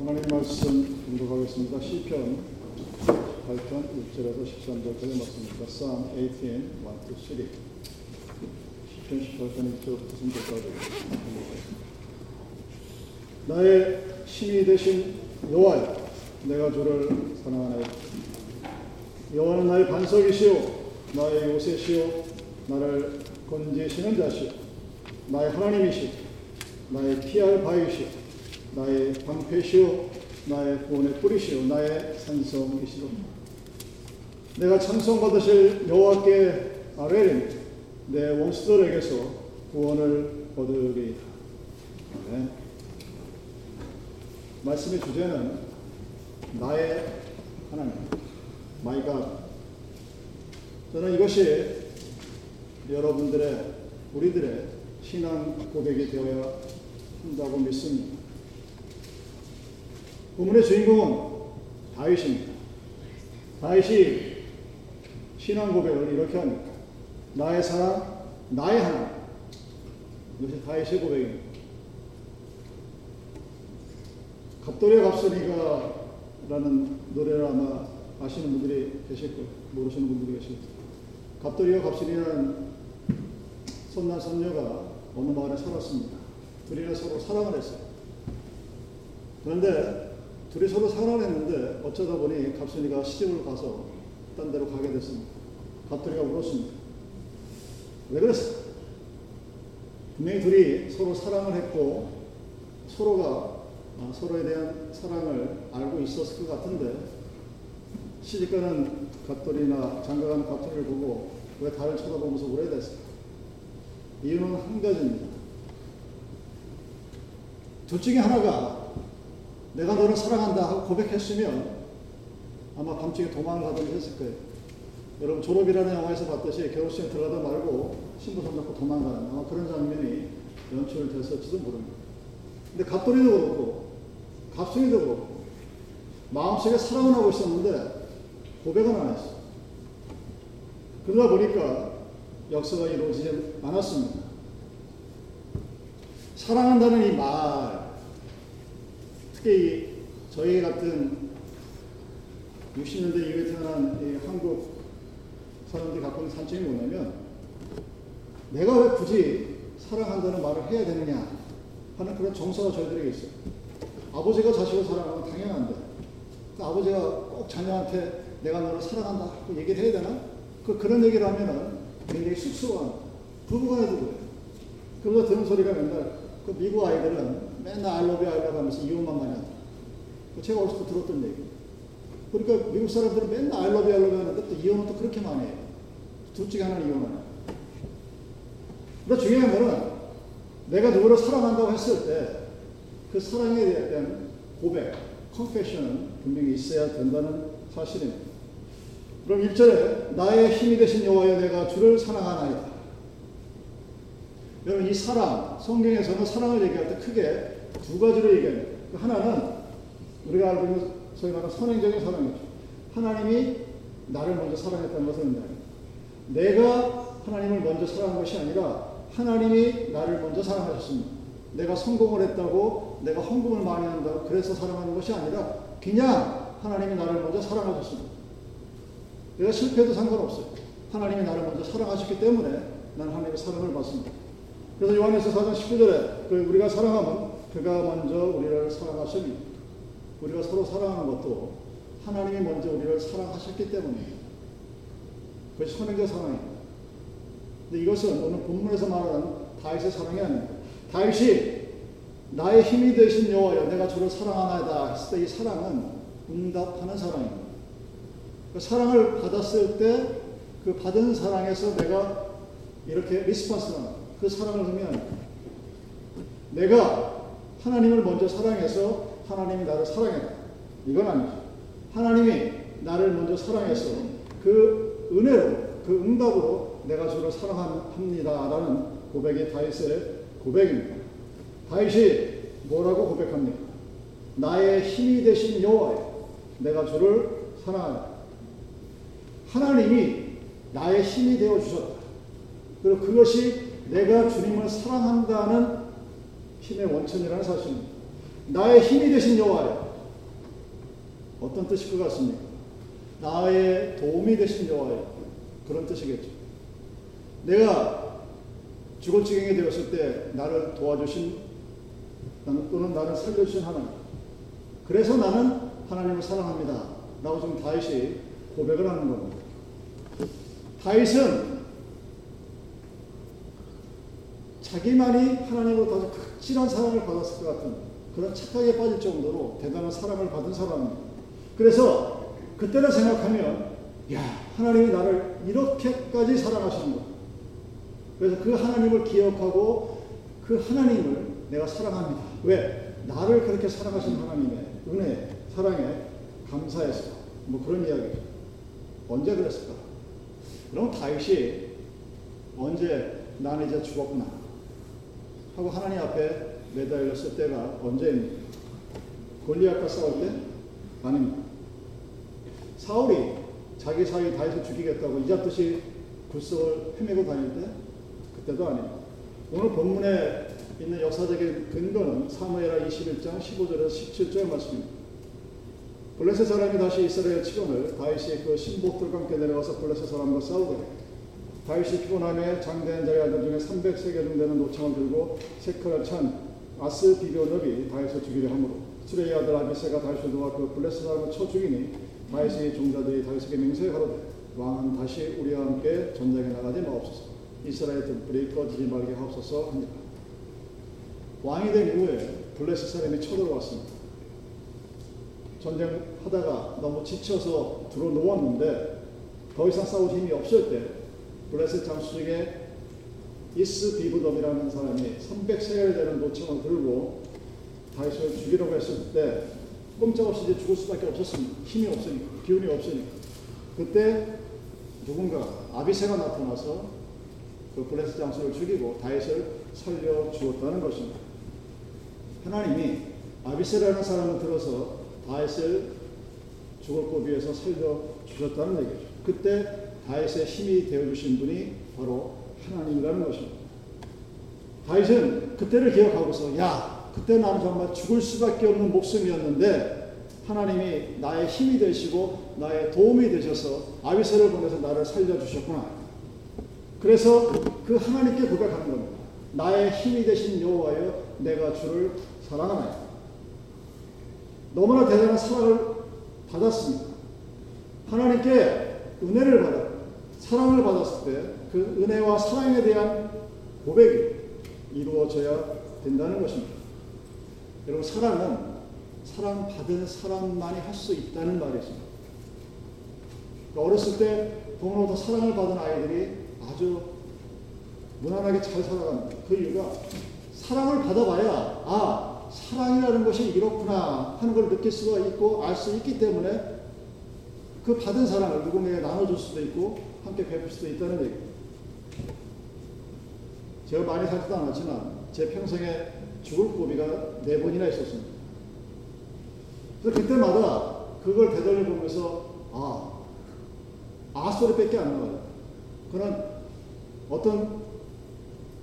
하나님 말씀 공독하겠습니다. 시편 8편 1절에서 13절까지 말씀입니다. Psalm 18, 1 to 3. 시편 18편 1절부터 3절까지 나의 힘이 되신 여호와여 내가 주를 사랑하나이다. 여호와는 나의 반석이시오 나의 요새시오 나를 건지시는 자시오 나의 하나님이시오 나의 피할 바위시오 나의 방패시오 나의 구원의 뿌리시오 나의 산성이시오 내가 찬송 받으실 여호와께 아뢰리니 내 원수들에게서 구원을 얻으리이다 아멘. 말씀의 주제는 나의 하나님 My God 저는 이것이 여러분들의 우리들의 신앙 고백이 되어야 한다고 믿습니다. 본문의 주인공은 다윗입니다. 다윗이 신앙 고백을 이렇게 합니다. 나의 사랑, 나의 하나님. 이것이 다윗의 고백입니다. 갑돌의 갑선이가 라는 노래를 아마 아시는 분들이 계실 거예요. 모르시는 분들이 계실 거예요. 갑돌이와 갑선이라는 손난 손녀가 어느 마을에 살았습니다. 둘이는 서로 사랑을 했어요. 그런데 둘이 서로 사랑을 했는데 어쩌다 보니 갑순이가 시집을 가서 딴 데로 가게 됐습니다. 갑돌이가 울었습니다. 왜 그랬어? 분명히 둘이 서로 사랑을 했고 서로가 서로에 대한 사랑을 알고 있었을 것 같은데 시집가는 갑돌이나 장가가는 갑돌이를 보고 왜 다를 쳐다보면서 오래됐을까? 이유는 한 가지입니다. 둘 중에 하나가 내가 너를 사랑한다 하고 고백했으면 아마 밤중에 도망가든지 했을 거예요. 여러분 졸업이라는 영화에서 봤듯이 결혼식에 들어가다 말고 신부 손잡고 도망가는 아마 그런 장면이 연출됐을지도 모릅니다. 근데 갑돌이도 그렇고 갑순이도 그렇고 마음속에 사랑을 하고 있었는데 고백은 안 했어. 그러다 보니까 역사가 이루어지지 않았습니다. 사랑한다는 이 말, 특히 저희 같은 60년대 이후에 태어난 한국 사람들이 갖고 있는 산증이 뭐냐면 내가 왜 굳이 사랑한다는 말을 해야 되느냐 하는 그런 정서가 저희들에게 있어요. 아버지가 자식을 사랑하면 당연한데 그 아버지가 꼭 자녀한테 내가 너를 사랑한다 하고 얘기를 해야 되나? 그, 그런 얘기를 하면은 굉장히 쑥스러워한 부부간에도 그래요. 그러다 듣는 소리가 맨날 그 미국 아이들은 맨날 알러뷰 알러뷰 하면서 이혼만 많이 한다. 제가 어렸을 때 들었던 얘기. 그러니까 미국 사람들은 맨날 알러뷰 알러뷰 하는데 또 이혼은 또 그렇게 많이 해요. 둘 중에 하나는 이혼하는. 근데 중요한 거는 내가 누구를 사랑한다고 했을 때 그 사랑에 대한 고백, 컨페션은 분명히 있어야 된다는 사실입니다. 그럼 1절에 나의 힘이 되신 여호와여 내가 주를 사랑하나이다. 여러분 이 사랑 성경에서는 사랑을 얘기할 때 크게 두 가지로 얘기합니다. 하나는 우리가 알고 있는 소위 말하는 선행적인 사랑이죠. 하나님이 나를 먼저 사랑했다는 것을 의미합니다. 내가 하나님을 먼저 사랑한 것이 아니라 하나님이 나를 먼저 사랑하셨습니다. 내가 성공을 했다고 내가 헌금을 많이 한다고 그래서 사랑하는 것이 아니라 그냥 하나님이 나를 먼저 사랑하셨습니다. 내가 실패해도 상관없어요. 하나님이 나를 먼저 사랑하셨기 때문에 나는 하나님의 사랑을 받습니다. 그래서 요한에서 4장 19절에 그 우리가 사랑하면 그가 먼저 우리를 사랑하십니다. 우리가 서로 사랑하는 것도 하나님이 먼저 우리를 사랑하셨기 때문입니다. 그것이 선행적 사랑입니다. 근데 이것은 오늘 본문에서 말하는 다윗의 사랑이 아닙니다. 다윗이 나의 힘이 되신 여호와여 내가 주를 사랑하나이다 했을 때 이 사랑은 응답하는 사랑입니다. 그 사랑을 받았을 때 그 받은 사랑에서 내가 이렇게 리스폰스는 그 사랑을 하면 내가 하나님을 먼저 사랑해서 하나님이 나를 사랑했다. 이건 아니죠. 하나님이 나를 먼저 사랑해서 그 은혜로 그 응답으로 내가 주를 사랑합니다라는 고백이 다윗의 고백입니다. 다윗이 뭐라고 고백합니까? 나의 힘이 되신 여호와여 내가 주를 사랑하다. 하나님이 나의 힘이 되어 주셨다. 그리고 그것이 내가 주님을 사랑한다는 힘의 원천이라는 사실입니다. 나의 힘이 되신 여호와여 어떤 뜻일 것 같습니까? 나의 도움이 되신 여호와여 그런 뜻이겠죠. 내가 죽을 지경이 되었을 때 나를 도와주신 또는 나를 살려주신 하나님. 그래서 나는 하나님을 사랑합니다. 라고 지금 다윗이 고백을 하는 겁니다. 다윗은 자기만이 하나님으로부터 극진한 사랑을 받았을 것 같은 그런 착각에 빠질 정도로 대단한 사랑을 받은 사람입니다. 그래서 그때를 생각하면 야 하나님이 나를 이렇게까지 사랑하시는 것. 그래서 그 하나님을 기억하고 그 하나님을 내가 사랑합니다. 왜? 나를 그렇게 사랑하신 하나님의 은혜, 사랑에 감사해서 뭐 그런 이야기죠. 언제 그랬을까? 그럼 다윗이 언제 나는 이제 죽었구나 하고 하나님 앞에 매달렸을 때가 언제입니까? 골리앗과 싸울 때? 아닙니다. 사울이 자기 사위 다윗을 죽이겠다고 이잡듯이 굴속을 헤매고 다닐 때? 그때도 아닙니다. 오늘 본문에 있는 역사적인 근거는 사무엘하 21장 15절에서 17절 말씀입니다. 블레셋 사람이 다시 이스라엘 치원을 다윗이 그 신복들과 함께 내려가서 블레셋 사람과 싸우고 다윗이 피곤함에 장대한 자의 아들 중에 300세계 중 되는 노창을 들고 세크를 찬 아스 비교업이 다윗을 죽이려 하므로 수레의 아들 아비세가 다윗을 도와 그 사람을 쳐 죽이니 다윗의 종자들이 다윗에게 맹세하로되 왕은 다시 우리와 함께 전쟁에 나가지 마옵소서 이스라엘 등불이 꺼지지 말게 하옵소서 합니다. 왕이 된 이후에 블레셋 사람이 쳐들어왔습니다. 전쟁하다가 너무 지쳐서 들어 누웠는데 더 이상 싸울 힘이 없을 때 블레셋 장수 중에 이스 비브덤이라는 사람이 300세겔 되는 노청을 들고 다윗을 죽이려고 했을 때 꼼짝없이 이제 죽을 수밖에 없었습니다. 힘이 없으니까, 기운이 없으니까. 그때 누군가 아비세가 나타나서 그 블레셋 장수를 죽이고 다윗을 살려 주었다는 것입니다. 하나님이 아비세라는 사람을 들어서 다윗을 죽을 고비에서 살려 주셨다는 얘기죠. 그때 다윗의 힘이 되어 주신 분이 바로 하나님이라는 것입니다. 다윗은 그때를 기억하고서 야 그때 나는 정말 죽을 수밖에 없는 목숨이었는데 하나님이 나의 힘이 되시고 나의 도움이 되셔서 아비세를 보내서 나를 살려주셨구나. 그래서 그 하나님께 고백하는 겁니다. 나의 힘이 되신 여호와여 내가 주를 사랑하나이다. 너무나 대단한 사랑을 받았습니다. 하나님께 은혜를 받아 사랑을 받았을 때 그 은혜와 사랑에 대한 고백이 이루어져야 된다는 것입니다. 여러분 사랑은 사랑받은 사람만이 할 수 있다는 말이 있습니다. 그러니까 어렸을 때 부모로부터 사랑을 받은 아이들이 아주 무난하게 잘 살아갑니다. 그 이유가 사랑을 받아봐야 아 사랑이라는 것이 이렇구나 하는 걸 느낄 수가 있고 알 수 있기 때문에 그 받은 사랑을 누군가에게 나눠줄 수도 있고 함께 베풀 수도 있다는 얘기입니다. 제가 많이 살지도 않았지만 제 평생에 죽을 고비가 네 번이나 있었습니다. 그래서 그때마다 그걸 되돌려 보면서 아, 아 소리밖에 안 나와요. 그는 어떤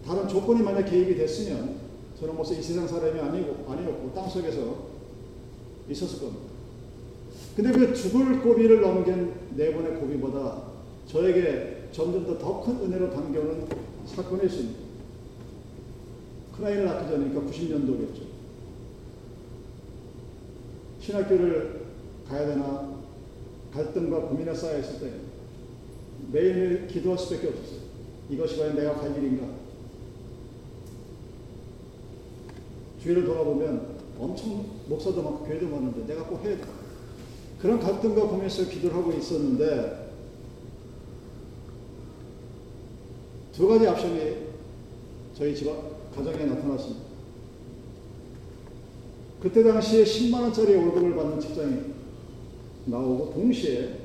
다른 조건이 만약 개입이 됐으면 저는 벌써 이 세상 사람이 아니고 아니었고 땅 속에서 있었을 겁니다. 근데 그 죽을 고비를 넘긴 네 번의 고비보다 저에게 점점 더더큰 은혜로 담겨오는 사건이 있습니다. 큰아이를 낳기 전이니까 90년도겠죠. 신학교를 가야 되나 갈등과 고민에 쌓여 있을 때 매일매일 기도할 수밖에 없었어요. 이것이 과연 내가 갈 일인가? 주위를 돌아보면 엄청 목사도 많고 교회도 많은데 내가 꼭 해야 돼. 그런 갈등과 고민에서 기도를 하고 있었는데 두 가지 압션이 저희 집 가정에 나타났습니다. 그때 당시에 10만 원짜리 월급을 받는 직장이 나오고 동시에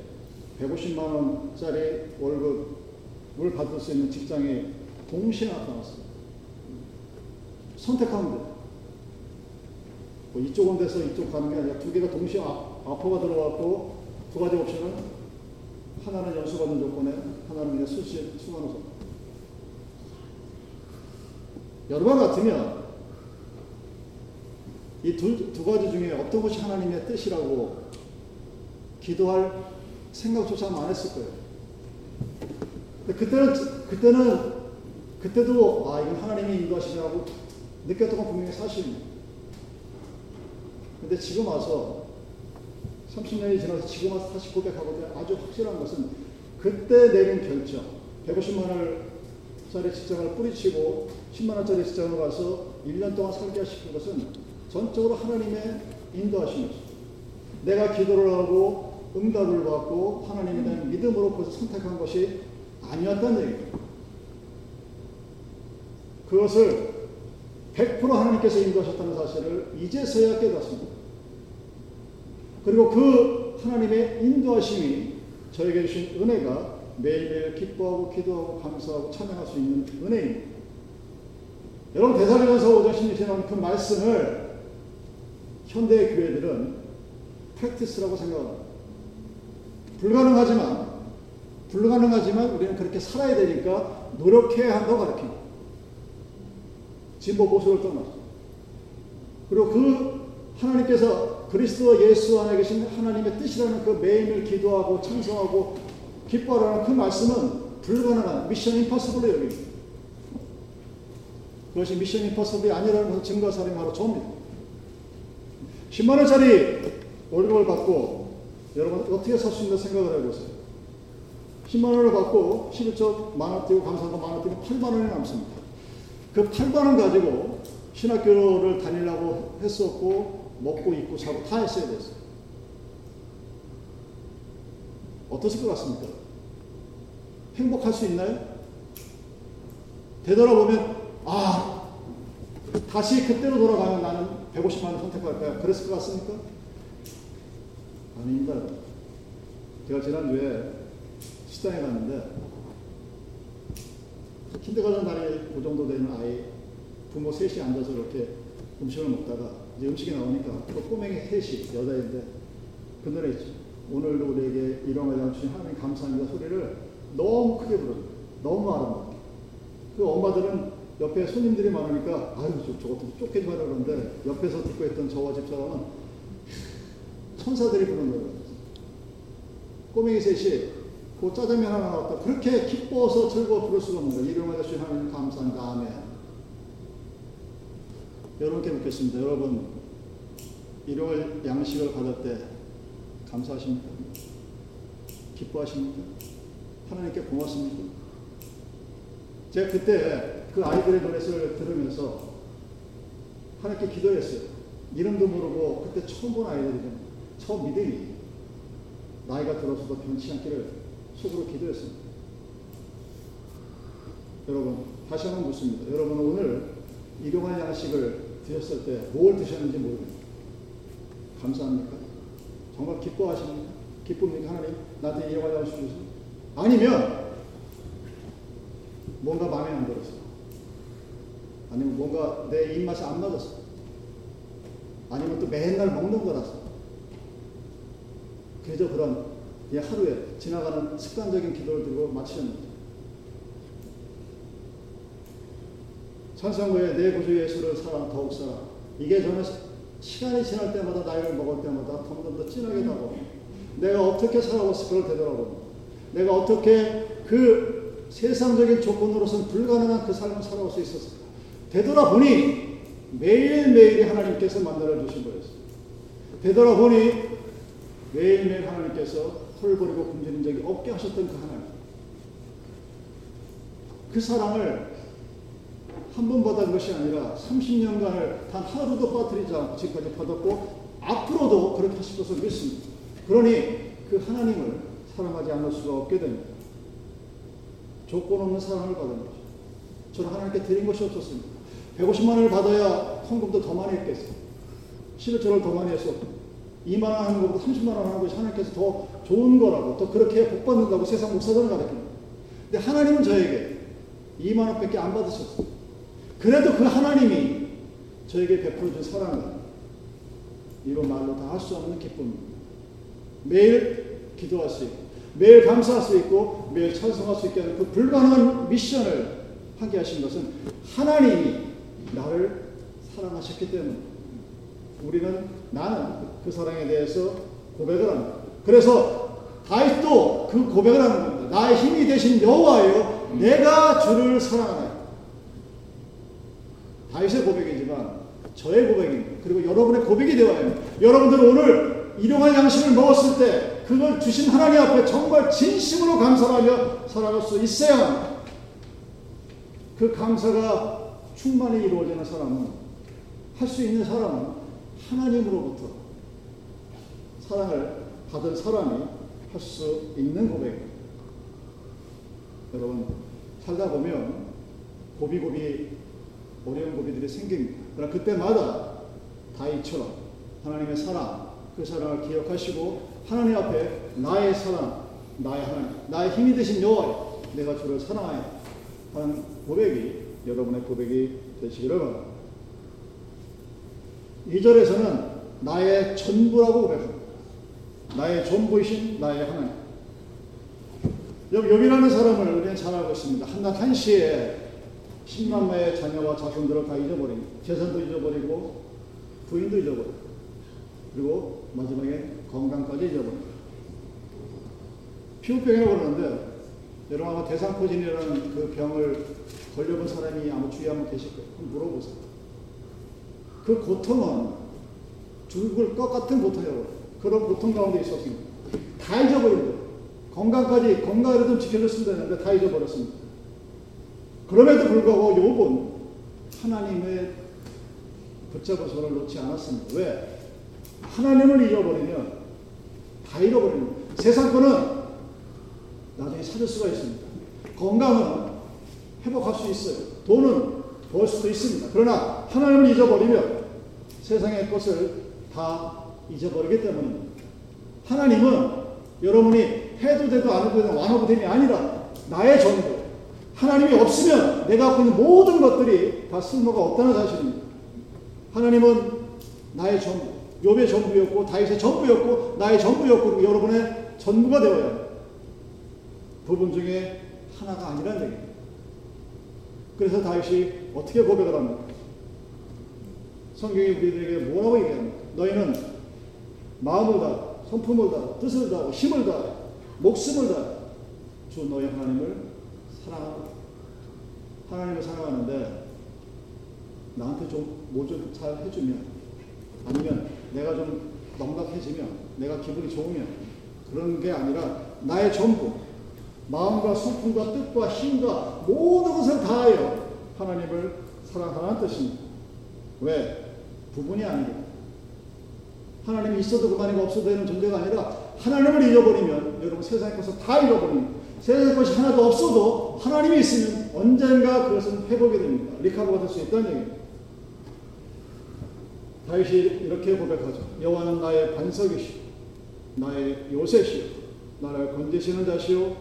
150만 원짜리 월급을 받을 수 있는 직장이 동시에 나타났습니다. 선택하면 돼요. 뭐 이쪽은 돼서 이쪽 가는 게 아니라 두 개가 동시에 아, 아퍼가 들어왔고 두 가지 옵션은 하나는 연수받는 조건에 하나는 그냥 수시 수강호소. 여러분 같으면 이 두 두 가지 중에 어떤 것이 하나님의 뜻이라고 기도할 생각조차 안 했을 거예요. 그때는 그때는 그때도 아 이건 하나님이 인도하시라고 느꼈던 건 분명히 사실입니다. 근데 지금 와서 30년이 지나서 지금 와서 다시 고백하거든 아주 확실한 것은 그때 내린 결정 150만 원짜리 직장을 뿌리치고 10만 원짜리 직장을 가서 1년 동안 살게 하시킨 것은 전적으로 하나님의 인도하심이었습니다. 내가 기도를 하고 응답을 받고 하나님에 대한 믿음으로 그것을 선택한 것이 아니었다는 얘기입니다. 그것을 100% 하나님께서 인도하셨다는 사실을 이제서야 깨닫습니다. 그리고 그 하나님의 인도하심이 저에게 주신 은혜가 매일매일 기뻐하고 기도하고 감사하고 찬양할 수 있는 은혜입니다. 여러분 대사리면서 오전 16시에 나온 그 말씀을 현대의 교회들은 프랙티스라고 생각합니다. 불가능하지만 불가능하지만 우리는 그렇게 살아야 되니까 노력해야 한다고 가르칩니다. 진보 보수를 떠나서. 그리고 그 하나님께서 그리스도 예수 안에 계신 하나님의 뜻이라는 그 매일매일 기도하고 찬송하고 기뻐하라는 그 말씀은 불가능한 미션 임파서블로 여깁니다. 그것이 미션 임파서블이 아니라는 것을 증거 사례 바로 저입니다. 10만 원짜리 월급을 받고 여러분 어떻게 살 수 있나 생각을 해보세요. 10만 원을 받고 11조 만원 띄고 감사하고 만원 띄고 8만 원이 남습니다. 그 8만 원 가지고 신학교를 다니려고 했었고 먹고 입고 사고 다 했어야 됐어요. 어떠실 것 같습니까? 행복할 수 있나요? 되돌아보면 아 다시 그때로 돌아가면 나는 150만 원 선택할까요? 그랬을 것 같습니까? 아닙니다. 제가 지난주에 식당에 갔는데 킨드가든 나이 그 정도 되는 아이 부모 셋이 앉아서 이렇게 음식을 먹다가 이제 음식이 나오니까 또 꼬맹이 셋이 여자인데 그 노래 있죠. 오늘도 우리에게 일용할 주신 하나님 감사합니다 소리를 너무 크게 부르죠. 너무 아름답게. 그 엄마들은 옆에 손님들이 많으니까 아유 저, 저것도 쫓기지 마라 그러는데 옆에서 듣고 있던 저와 집사람은 천사들이 부르는 노래였어요. 꼬맹이 셋이 그 짜장면 하나 나왔다. 그렇게 기뻐서 즐거워 부를 수가 없는 거예요. 일용할 주신 하나님 감사합니다. 아멘. 여러분께 묻겠습니다. 여러분 일용할 양식을 받을 때 감사하십니까? 기뻐하십니까? 하나님께 고맙습니까? 제가 그때 그 아이들의 노래를 들으면서 하나님께 기도했어요. 이름도 모르고 그때 처음 본 아이들이죠. 처음 믿음이 나이가 들어서도 변치 않기를 속으로 기도했습니다. 여러분 다시 한번 묻습니다. 여러분 오늘 일용할 양식을 드셨을 때 뭘 드셨는지 모르겠습니다. 감사합니까? 정말 기뻐하십니까? 기쁩니까? 하나님 나한테 일용할 양식 주셔서 아니면 뭔가 마음에 안 들었어. 아니면 뭔가 내 입맛에 안 맞았어. 아니면 또 맨날 먹는 거라서. 그저 그런 하루에 지나가는 습관적인 기도를 들고 마치셨는데. 찬송가에 내 구주 예수를 사랑 더욱 사랑. 이게 저는 시간이 지날 때마다 나이를 먹을 때마다 점점 더 진하게 다가옵 내가 어떻게 살아왔을 걸 되돌아봅니다. 내가 어떻게 그 세상적인 조건으로서는 불가능한 그 삶을 살아올 수 있었을까? 되돌아보니 매일매일이 하나님께서 만나러 주신 거였어요. 되돌아보니 매일매일 하나님께서 털 버리고 굶주린 적이 없게 하셨던 그 하나님. 그 사랑을 한 번 받은 것이 아니라 30년간을 단 하루도 빠뜨리지 않고 지금까지 받았고 앞으로도 그렇게 하실 것을 믿습니다. 그러니 그 하나님을 사랑하지 않을 수가 없게 됩니다. 조건 없는 사랑을 받은 거죠. 저는 하나님께 드린 것이 없었습니다. 150만 원을 받아야 헌금도 더 많이 했겠어요. 11조를 더 많이 했었고 2만 원 하는 것보다 30만 원 하는 것이 하나님께서 더 좋은 거라고 또 그렇게 복 받는다고 세상 목사들은 가르칩니다. 근데 하나님은 저에게 2만 원밖에 안 받으셨어요. 그래도 그 하나님이 저에게 베풀어 준 사랑은 이로 말로 다 할 수 없는 기쁨입니다. 매일 기도할 수 있고 매일 감사할 수 있고 매일 찬송할 수 있게 하는 그 불가능한 미션을 하게 하신 것은 하나님이 나를 사랑하셨기 때문에 우리는 나는 그 사랑에 대해서 고백을 합니다. 그래서 다윗도 그 고백을 하는 겁니다. 나의 힘이 되신 여호와여, 내가 주를 사랑하나요. 다윗의 고백이지만 저의 고백입니다. 그리고 여러분의 고백이 되어야. 여러분들 오늘 일용할 양식을 먹었을 때 그걸 주신 하나님 앞에 정말 진심으로 감사하며 살아갈 수 있어야 합니다. 그 감사가 충만히 이루어지는 사람은 할 수 있는 사람은 하나님으로부터 사랑을 받은 사람이 할 수 있는 고백입니다. 여러분 살다 보면 고비고비 어려운 고비들이 생깁니다. 그러나 그때마다 다이처럼 하나님의 사랑, 그 사랑을 기억하시고 하나님 앞에 나의 사랑, 나의 하나님, 나의 힘이 되신 여호와 내가 주를 사랑하여 하는 고백이 여러분의 고백이 되시기를 바랍니다. 2절에서는 나의 전부라고 고백합니다. 나의 전부이신 나의 하나님. 여비라는 사람을 우리는 잘 알고 있습니다. 한낮 한시에 10만 마의 자녀와 자손들을 다 잊어버립니다. 재산도 잊어버리고 부인도 잊어버리고 그리고 마지막에 건강까지 잊어버립니다. 피부병이라고 그러는데 여러분 아마 대상포진이라는 그 병을 걸려본 사람이 아마 주위에 한번 계실 거예요. 물어보세요. 그 고통은 죽을 것 같은 고통이라고 그런 고통 가운데 있었습니다. 다 잊어버린 거예요. 건강까지 건강을 좀 지켜줬으면 되는데 다 잊어버렸습니다. 그럼에도 불구하고 욥은 하나님의 붙잡은 손을 놓지 않았습니다. 왜? 하나님을 잃어버리면 다 잃어버리는 거예요. 세상 거는 나중에 찾을 수가 있습니다. 건강은 회복할 수 있어요. 돈은 벌 수도 있습니다. 그러나 하나님을 잊어버리면 세상의 것을 다 잊어버리기 때문입니다. 하나님은 여러분이 해도 돼도 안 해도 되는 완화부됨이 아니라 나의 전부. 하나님이 없으면 내가 갖고 있는 모든 것들이 다 쓸모가 없다는 사실입니다. 하나님은 나의 전부, 욥의 전부였고 다윗의 전부였고 나의 전부였고 여러분의 전부가 되어야 합니다. 부분 중에 하나가 아니란 얘기입니다. 그래서 다윗이 어떻게 고백을 합니까? 성경이 우리들에게 뭐라고 얘기합니까? 너희는 마음을 다, 성품을 다, 뜻을 다, 힘을 다, 목숨을 다, 주 너희 하나님을 사랑하라. 하나님을 사랑하는데 나한테 좀 뭐 좀 잘 해주면 아니면 내가 좀 넉넉해지면 내가 기분이 좋으면 그런 게 아니라 나의 전부 마음과 성품과 뜻과 힘과 모든 것을 다하여 하나님을 사랑하라는 뜻입니다. 왜? 부분이 아니고 하나님이 있어도 그만이고 없어도 되는 존재가 아니라 하나님을 잃어버리면 여러분 세상의 것을 다 잃어버립니다. 세상의 것이 하나도 없어도 하나님이 있으면 언젠가 그것은 회복이 됩니다. 리카버가 될 수 있다는 얘기입니다. 다윗이 이렇게 고백하죠. 여호와는 나의 반석이시오. 나의 요새시오. 나를 건지시는 자시오.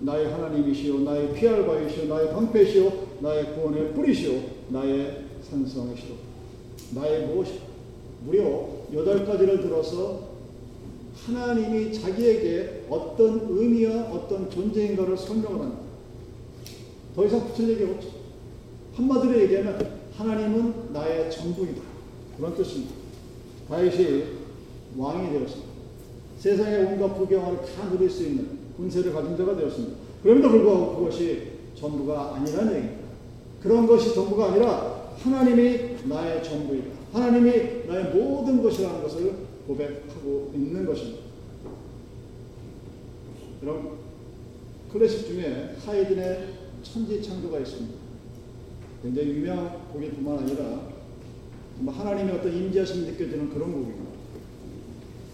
나의 하나님이시오. 나의 피할 바이시오. 나의 방패시오. 나의 구원의 뿌리시오. 나의 산성이시오. 나의 무엇이오. 무려 여덟 가지를 들어서 하나님이 자기에게 어떤 의미와 어떤 존재인가를 설명을 합니다. 더 이상 붙일 얘기 없죠. 한마디로 얘기하면 하나님은 나의 전부이다. 그런 뜻입니다. 다윗이 왕이 되었습니다. 세상의 온갖 부경화를 다 누릴 수 있는 군세를 가진 자가 되었습니다. 그럼에도 불구하고 그것이 전부가 아니라는 얘기입니다. 그런 것이 전부가 아니라 하나님이 나의 전부이다. 하나님이 나의 모든 것이라는 것을 고백하고 있는 것입니다. 여러분, 클래식 중에 하이든의 천지창조가 있습니다. 굉장히 유명한 곡일 뿐만 아니라 하나님의 어떤 임재하심이 느껴지는 그런 곡입니다.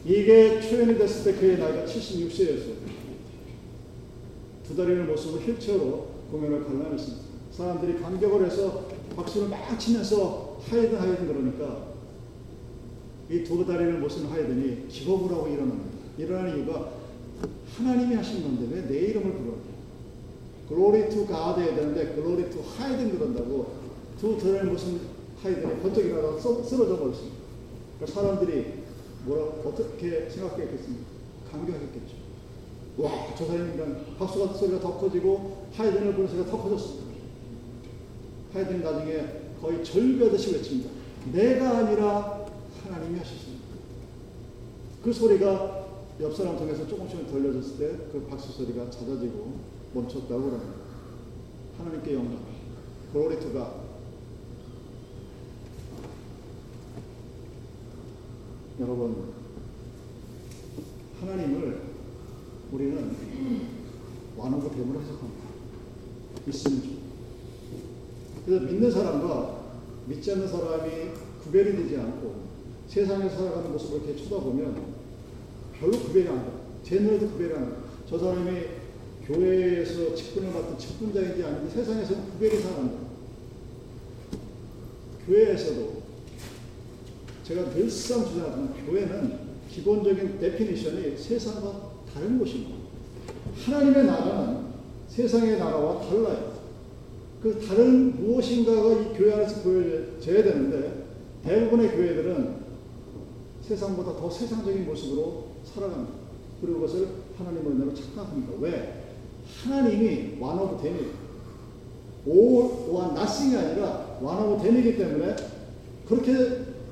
이게 초연이 됐을 때 그의 나이가 76세였어요. 두 다리를 못 쓰고 휠체어로 공연을 관람했습니다. 사람들이 감격을 해서 박수를 막 치면서 하이든 하이든 그러니까 이 두 다리를 못 쓰는 하이든이 기겁을 하고 일어납니다. 일어나는 이유가 하나님이 하신 건데 왜 내 이름을 부르냐. Glory to God 해야 되는데 Glory to 하이든 그런다고 두 다리를 못 쓰는 하이든이 번쩍 일어나서 쓰러져 버렸습니다. 그러니까 사람들이 뭐라 어떻게 생각했겠습니까? 감격했겠죠. 와, 저 사람이랑 박수 같은 소리가 더 커지고 하이든을 부르는 소리가 더 커졌습니다. 하이든 나중에 거의 절규하듯이 외칩니다. 내가 아니라 하나님이 하셨습니다. 그 소리가 옆 사람 통해서 조금씩 돌려줬을 때 그 박수 소리가 잦아지고 멈췄다고 그럽니다. 하나님께 영광. to God. 여러분, 하나님을 우리는 완화고 됨으로 해석합니다. 중. 그래서 믿는 사람과 믿지 않는 사람이 구별이 되지 않고 세상에 살아가는 모습을 이렇게 쳐다보면 별로 구별이 안 돼요. 제 눈에도 구별이 안 돼요. 저 사람이 교회에서 직분을 맡은 직분자인지 아닌지 세상에서는 구별이 잘 안 돼요. 교회에서도 제가 늘상 주장하지만 교회는 기본적인 definition이 세상과 다른 곳입니다. 하나님의 나라는 세상의 나라와 달라요. 그 다른 무엇인가가 이 교회 안에서 보여져야 되는데 대부분의 교회들은 세상보다 더 세상적인 모습으로 살아갑니다. 그리고 그것을 하나님의 은혜로 착각합니다. 왜? 하나님이 them이에요. all or nothing이 아니라 of them이기 때문에 그렇게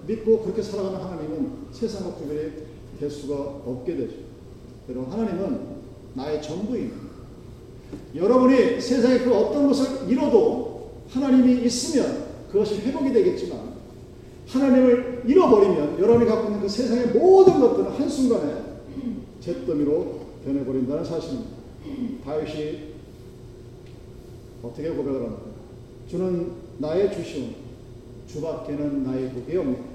믿고 그렇게 살아가는 하나님은 세상과 구별이 될 수가 없게 되죠. 여러분 하나님은 나의 전부입니다. 여러분이 세상에 그 어떤 것을 잃어도 하나님이 있으면 그것이 회복이 되겠지만 하나님을 잃어버리면 여러분이 갖고 있는 그 세상의 모든 것들은 한순간에 잿더미로 변해버린다는 사실입니다. 다윗이 어떻게 고백을 합니까? 주는 나의 주시오 주밖에는 나의 복이 없니다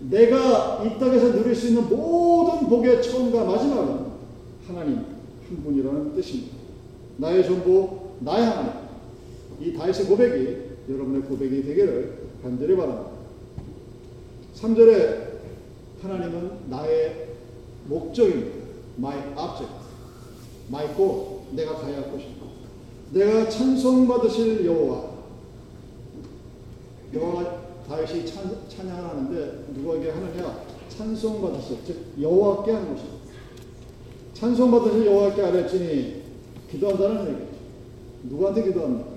내가 이 땅에서 누릴 수 있는 모든 복의 처음과 마지막은 하나님 한 분이라는 뜻입니다. 나의 전부, 나의 하나님. 이 다윗의 고백이 여러분의 고백이 되기를 간절히 바랍니다. 3절에 하나님은 나의 목적입니다. My object. My goal. 내가 가야 할 곳입니다. 내가 찬송받으실 여호와. 여호와 다윗이 찬, 찬양을 하는데 누구에게 하느냐? 찬송 받으실 즉 여호와께 하는 것입니다. 찬송 받으실 여호와께 아뢰지니 기도한다는 얘기죠. 누구한테 기도합니까?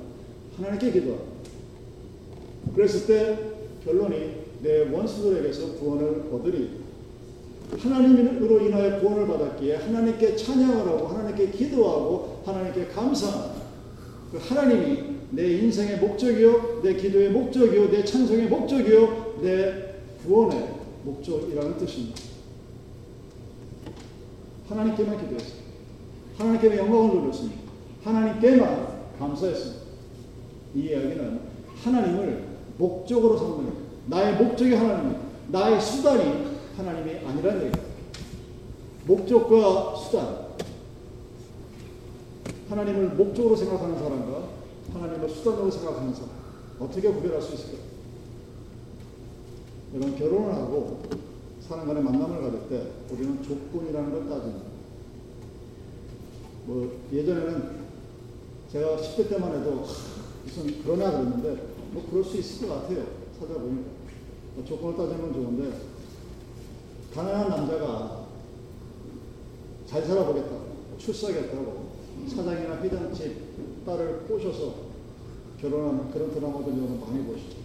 하나님께 기도합니다. 그랬을 때 결론이 내 원수들에게서 구원을 얻으리. 하나님으로 인하여 구원을 받았기에 하나님께 찬양을 하고 하나님께 기도하고 하나님께 감사하는 그 하나님이 내 인생의 목적이요, 내 기도의 목적이요, 내 찬송의 목적이요, 내 구원의 목적이라는 뜻입니다. 하나님께만 기도했습니다. 하나님께 영광을 돌렸습니다. 하나님께만 감사했습니다. 이 이야기는 하나님을 목적으로 삼는 나의 목적이 하나님입니다. 나의 수단이 하나님이 아니라는 얘기입니다. 목적과 수단. 하나님을 목적으로 생각하는 사람과 하나님을 수단으로 생각하는 사람. 어떻게 구별할 수 있을까요? 여러분, 결혼을 하고 사람 간의 만남을 가질 때 우리는 조건이라는 걸 따집니다. 뭐, 예전에는 제가 10대 때만 해도 무슨 그러나 그랬는데 뭐 그럴 수 있을 것 같아요. 찾아보니까. 뭐 조건을 따지면 좋은데 가난한 남자가 잘 살아보겠다고 출세하겠다고 사장이나 회장집 딸을 꼬셔서 결혼하는 그런 드라마도 여러분 많이 보시죠.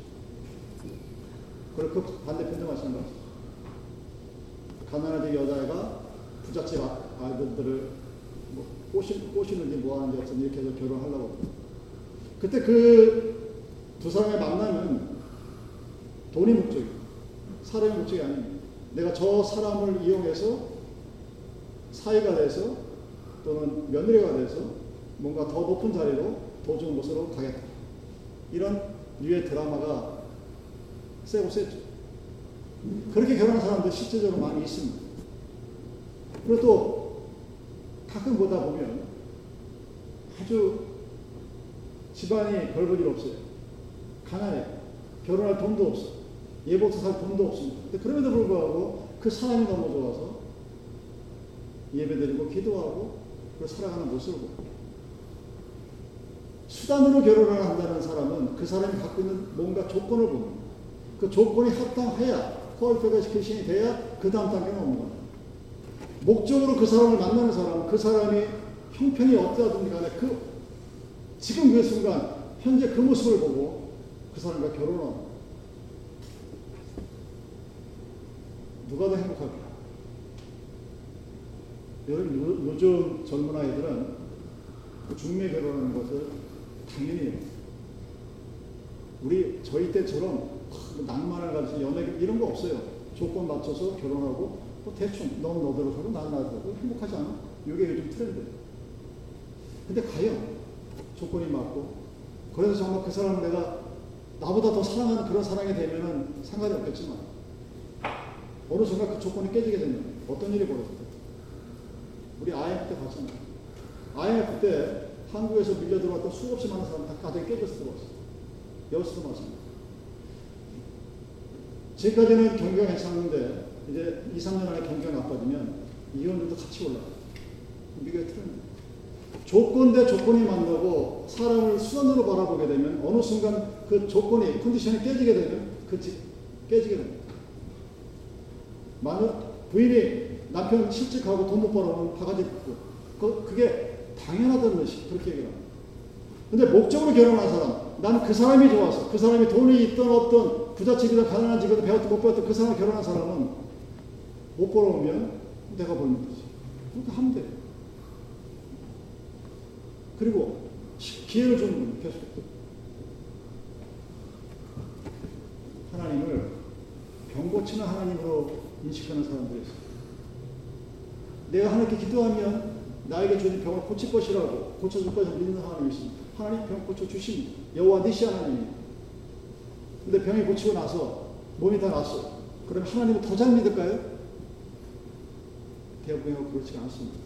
그리고 그 반대편도 마찬가지. 가난한 여자애가 부잣집 아, 아이들을 뭐 꼬시, 꼬시는지 뭐 하는지 어떤 이렇게 해서 결혼하려고 그때 그 두 사람의 만남은 돈이 목적이에요. 사람의 목적이 아닙니다. 내가 저 사람을 이용해서 사회가 돼서 또는 며느리가 돼서 뭔가 더 높은 자리로 더 좋은 곳으로 가겠다. 이런 류의 드라마가 세고 셌죠. 그렇게 결혼한 사람들 실제적으로 많이 있습니다. 그리고 또 가끔 보다 보면 아주 집안이 별볼일 없어요. 가난해. 결혼할 돈도 없어. 예복서 살 돈도 없습니다. 그럼에도 불구하고 그 사람이 너무 좋아서 예배드리고 기도하고 그 살아가는 모습을 보고 수단으로 결혼을 한다는 사람은 그 사람이 갖고 있는 뭔가 조건을 봅니다. 그 조건이 합당해야 퀄리피케이션이 돼야 그 다음 단계는 오는 거예요. 목적으로 그 사람을 만나는 사람은 그 사람이 형편이 어떠하든지 간에 그 지금 그 순간 현재 그 모습을 보고 그 사람과 결혼합니다. 누가 더 행복할까? 여러분 요- 요즘 젊은 아이들은 그 중매 결혼하는 것을 당연히. 우리 저희 때처럼 막 낭만을 가지고 연애 이런 거 없어요. 조건 맞춰서 결혼하고 뭐 대충 넌 너대로 살고 난 나대로 행복하지 않아? 이게 요즘 트렌드. 근데 과연 조건이 맞고 그래서 정말 그 사람을 내가 나보다 더 사랑하는 그런 사랑이 되면은 상관이 없겠지만 어느 순간 그 조건이 깨지게 되면 어떤 일이 벌어질까? 우리 IMF 때 봤잖아요. IMF 때 한국에서 밀려 들어왔던 수없이 많은 사람 다 가정이 깨져서 들어왔어요. 여기서도 마찬가지. 지금까지는 경기가 괜찮은데 이제 2, 3년 안에 경기가 나빠지면 이혼율도 같이 올라가요. 미국의 트렌드. 조건 대 조건이 만나고 사람을 수단으로 바라보게 되면 어느 순간 그 조건이 컨디션이 깨지게 되면 그 집 깨지게 됩니다. 만약 부인이 남편 실직하고 돈 못 벌어오면 바가지 그, 그게 당연하다는 것이 그렇게 얘기합니다. 근데 목적으로 결혼한 사람, 난 그 사람이 좋아서 그 사람이 돈이 있던 없던 부잣집이든 가난한 집이든 배웠든 못 배웠든 그 사람 결혼한 사람은 못 벌어오면 내가 벌면 되지. 그렇게 하면 돼. 그리고 기회를 주는 거예요, 계속. 하나님을 병 고치는 하나님으로 인식하는 사람들이 있어요. 내가 하나님께 기도하면 나에게 주는 병을 고칠 것이라고 고쳐줄 것을 믿는 하나님이 있습니다. 하나님 병 고쳐주십니다. 여호와 니시 하나님입니다. 근데 병이 고치고 나서 몸이 다 났어. 그럼 하나님을 더 잘 믿을까요? 대부분 그렇지 않습니다.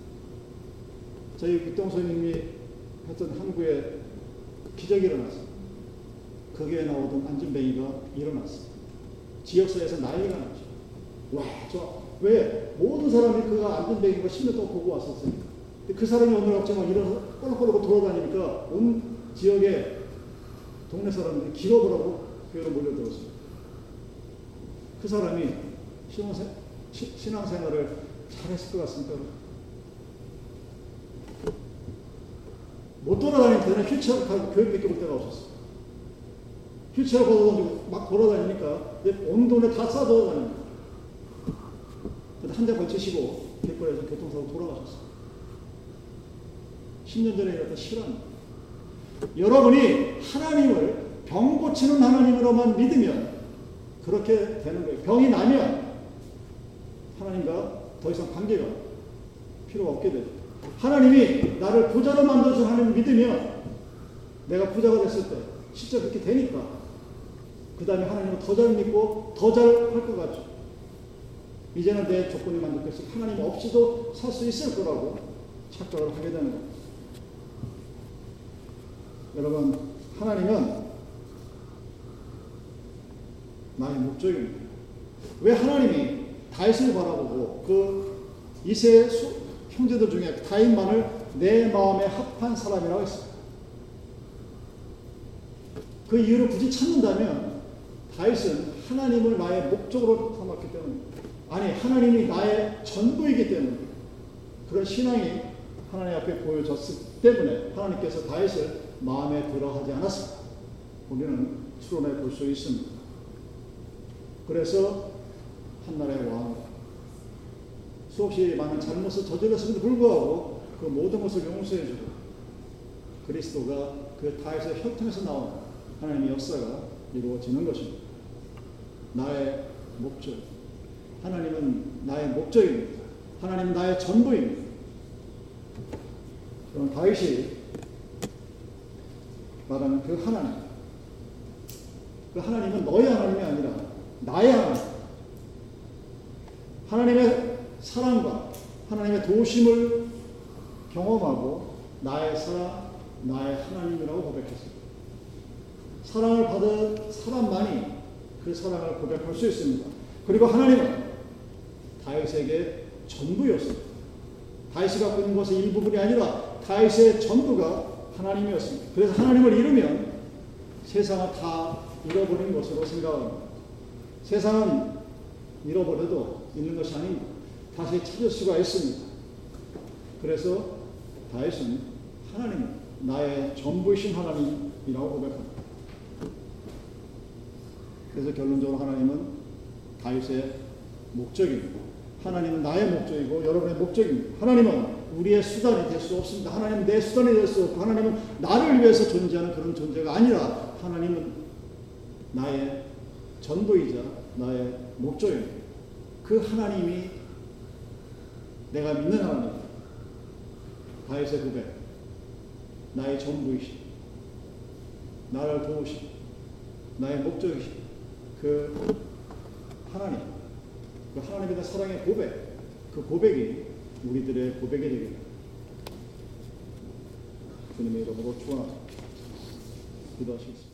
저희 육동선님이 했던 한국에 기적이 일어났어요. 거기에 나오던 안진뱅이가 일어났어요. 지역사회에서 난리가 났죠. 와, 저, 왜? 모든 사람이 그가 안진뱅이가 10년 동안 보고. 근데 그 사람이 오늘 갑자기 막 일어나서 꼴록꼴록 돌아다니니까 온 지역의 동네 사람들이 하고 교회로 몰려들었어요. 그 사람이 신앙생활을 잘했을 것 같습니까? 못 돌아다닐 때는 휠체어를 타고 교회밖에 올 데가 없었어. 휠체어 걷어가지고 막 돌아다니니까 온 동네 다 싸돌아다닙니다. 근데 한 대 걸치시고 길거리에서 교통사고 돌아가셨어. 10년 전에 일어났던 실화입니다. 여러분이 하나님을 병 고치는 하나님으로만 믿으면 그렇게 되는 거예요. 병이 나면 하나님과 더 이상 관계가 필요가 없게 되죠. 하나님이 나를 부자로 만들어준 하나님을 믿으면 내가 부자가 됐을 때 실제 그렇게 되니까 그 다음에 하나님을 더 잘 믿고 더 잘 할 것 같죠. 이제는 내 조건이 만족해서 하나님 없이도 살 수 있을 거라고 착각을 하게 되는 겁니다. 여러분, 하나님은 나의 목적입니다. 왜 하나님이 다윗을 바라보고 그 이세 형제들 중에 다윗만을 내 마음에 합한 사람이라고 했어요. 그 이유를 굳이 찾는다면 다윗은 하나님을 나의 목적으로 삼았기 때문에 아니 하나님이 나의 전부이기 때문에 그런 신앙이 하나님 앞에 보여졌기 때문에 하나님께서 다윗을 마음에 들어 하지 않았습니다. 우리는 추론해 볼 수 있습니다. 그래서 한나라의 왕 수없이 많은 잘못을 저질렀음에도 불구하고 그 모든 것을 용서해주고 그리스도가 그 다윗의 혈통에서 나온 하나님의 역사가 이루어지는 것입니다. 나의 목적. 하나님은 나의 목적입니다. 하나님은 나의 전부입니다. 그럼 다윗이 말하는 그 하나님. 그 하나님은 너의 하나님이 아니라 나의 하나님. 하나님의 사랑과 하나님의 도심을 경험하고 나의 사랑, 나의 하나님이라고 고백했습니다. 사랑을 받은 사람만이 그 사랑을 고백할 수 있습니다. 그리고 하나님은 다윗에게 전부였습니다. 다윗이 갖고 있는 것의 일부분이 아니라 다윗의 전부가 하나님이었습니다. 그래서 하나님을 잃으면 세상을 다 잃어버린 것으로 생각합니다. 세상은 잃어버려도 있는 것이 아닙니다. 다시 찾을 수가 있습니다. 그래서 다윗은 하나님, 나의 전부이신 하나님이라고 고백합니다. 그래서 결론적으로 하나님은 다윗의 목적입니다. 하나님은 나의 목적이고 여러분의 목적입니다. 하나님은 우리의 수단이 될 수 없습니다. 하나님은 내 수단이 될 수 없고 하나님은 나를 위해서 존재하는 그런 존재가 아니라 하나님은 나의 전부이자 나의 목적입니다. 그 하나님이 내가 믿는 하나님, 다윗의 고백, 나의 전부이시, 나를 도우시, 나의 목적이시, 그 하나님, 그 하나님에 대한 사랑의 고백, 그 고백이 우리들의 고백이 되기를 주님의 이름으로 축원합니다. 기도하시겠습니다.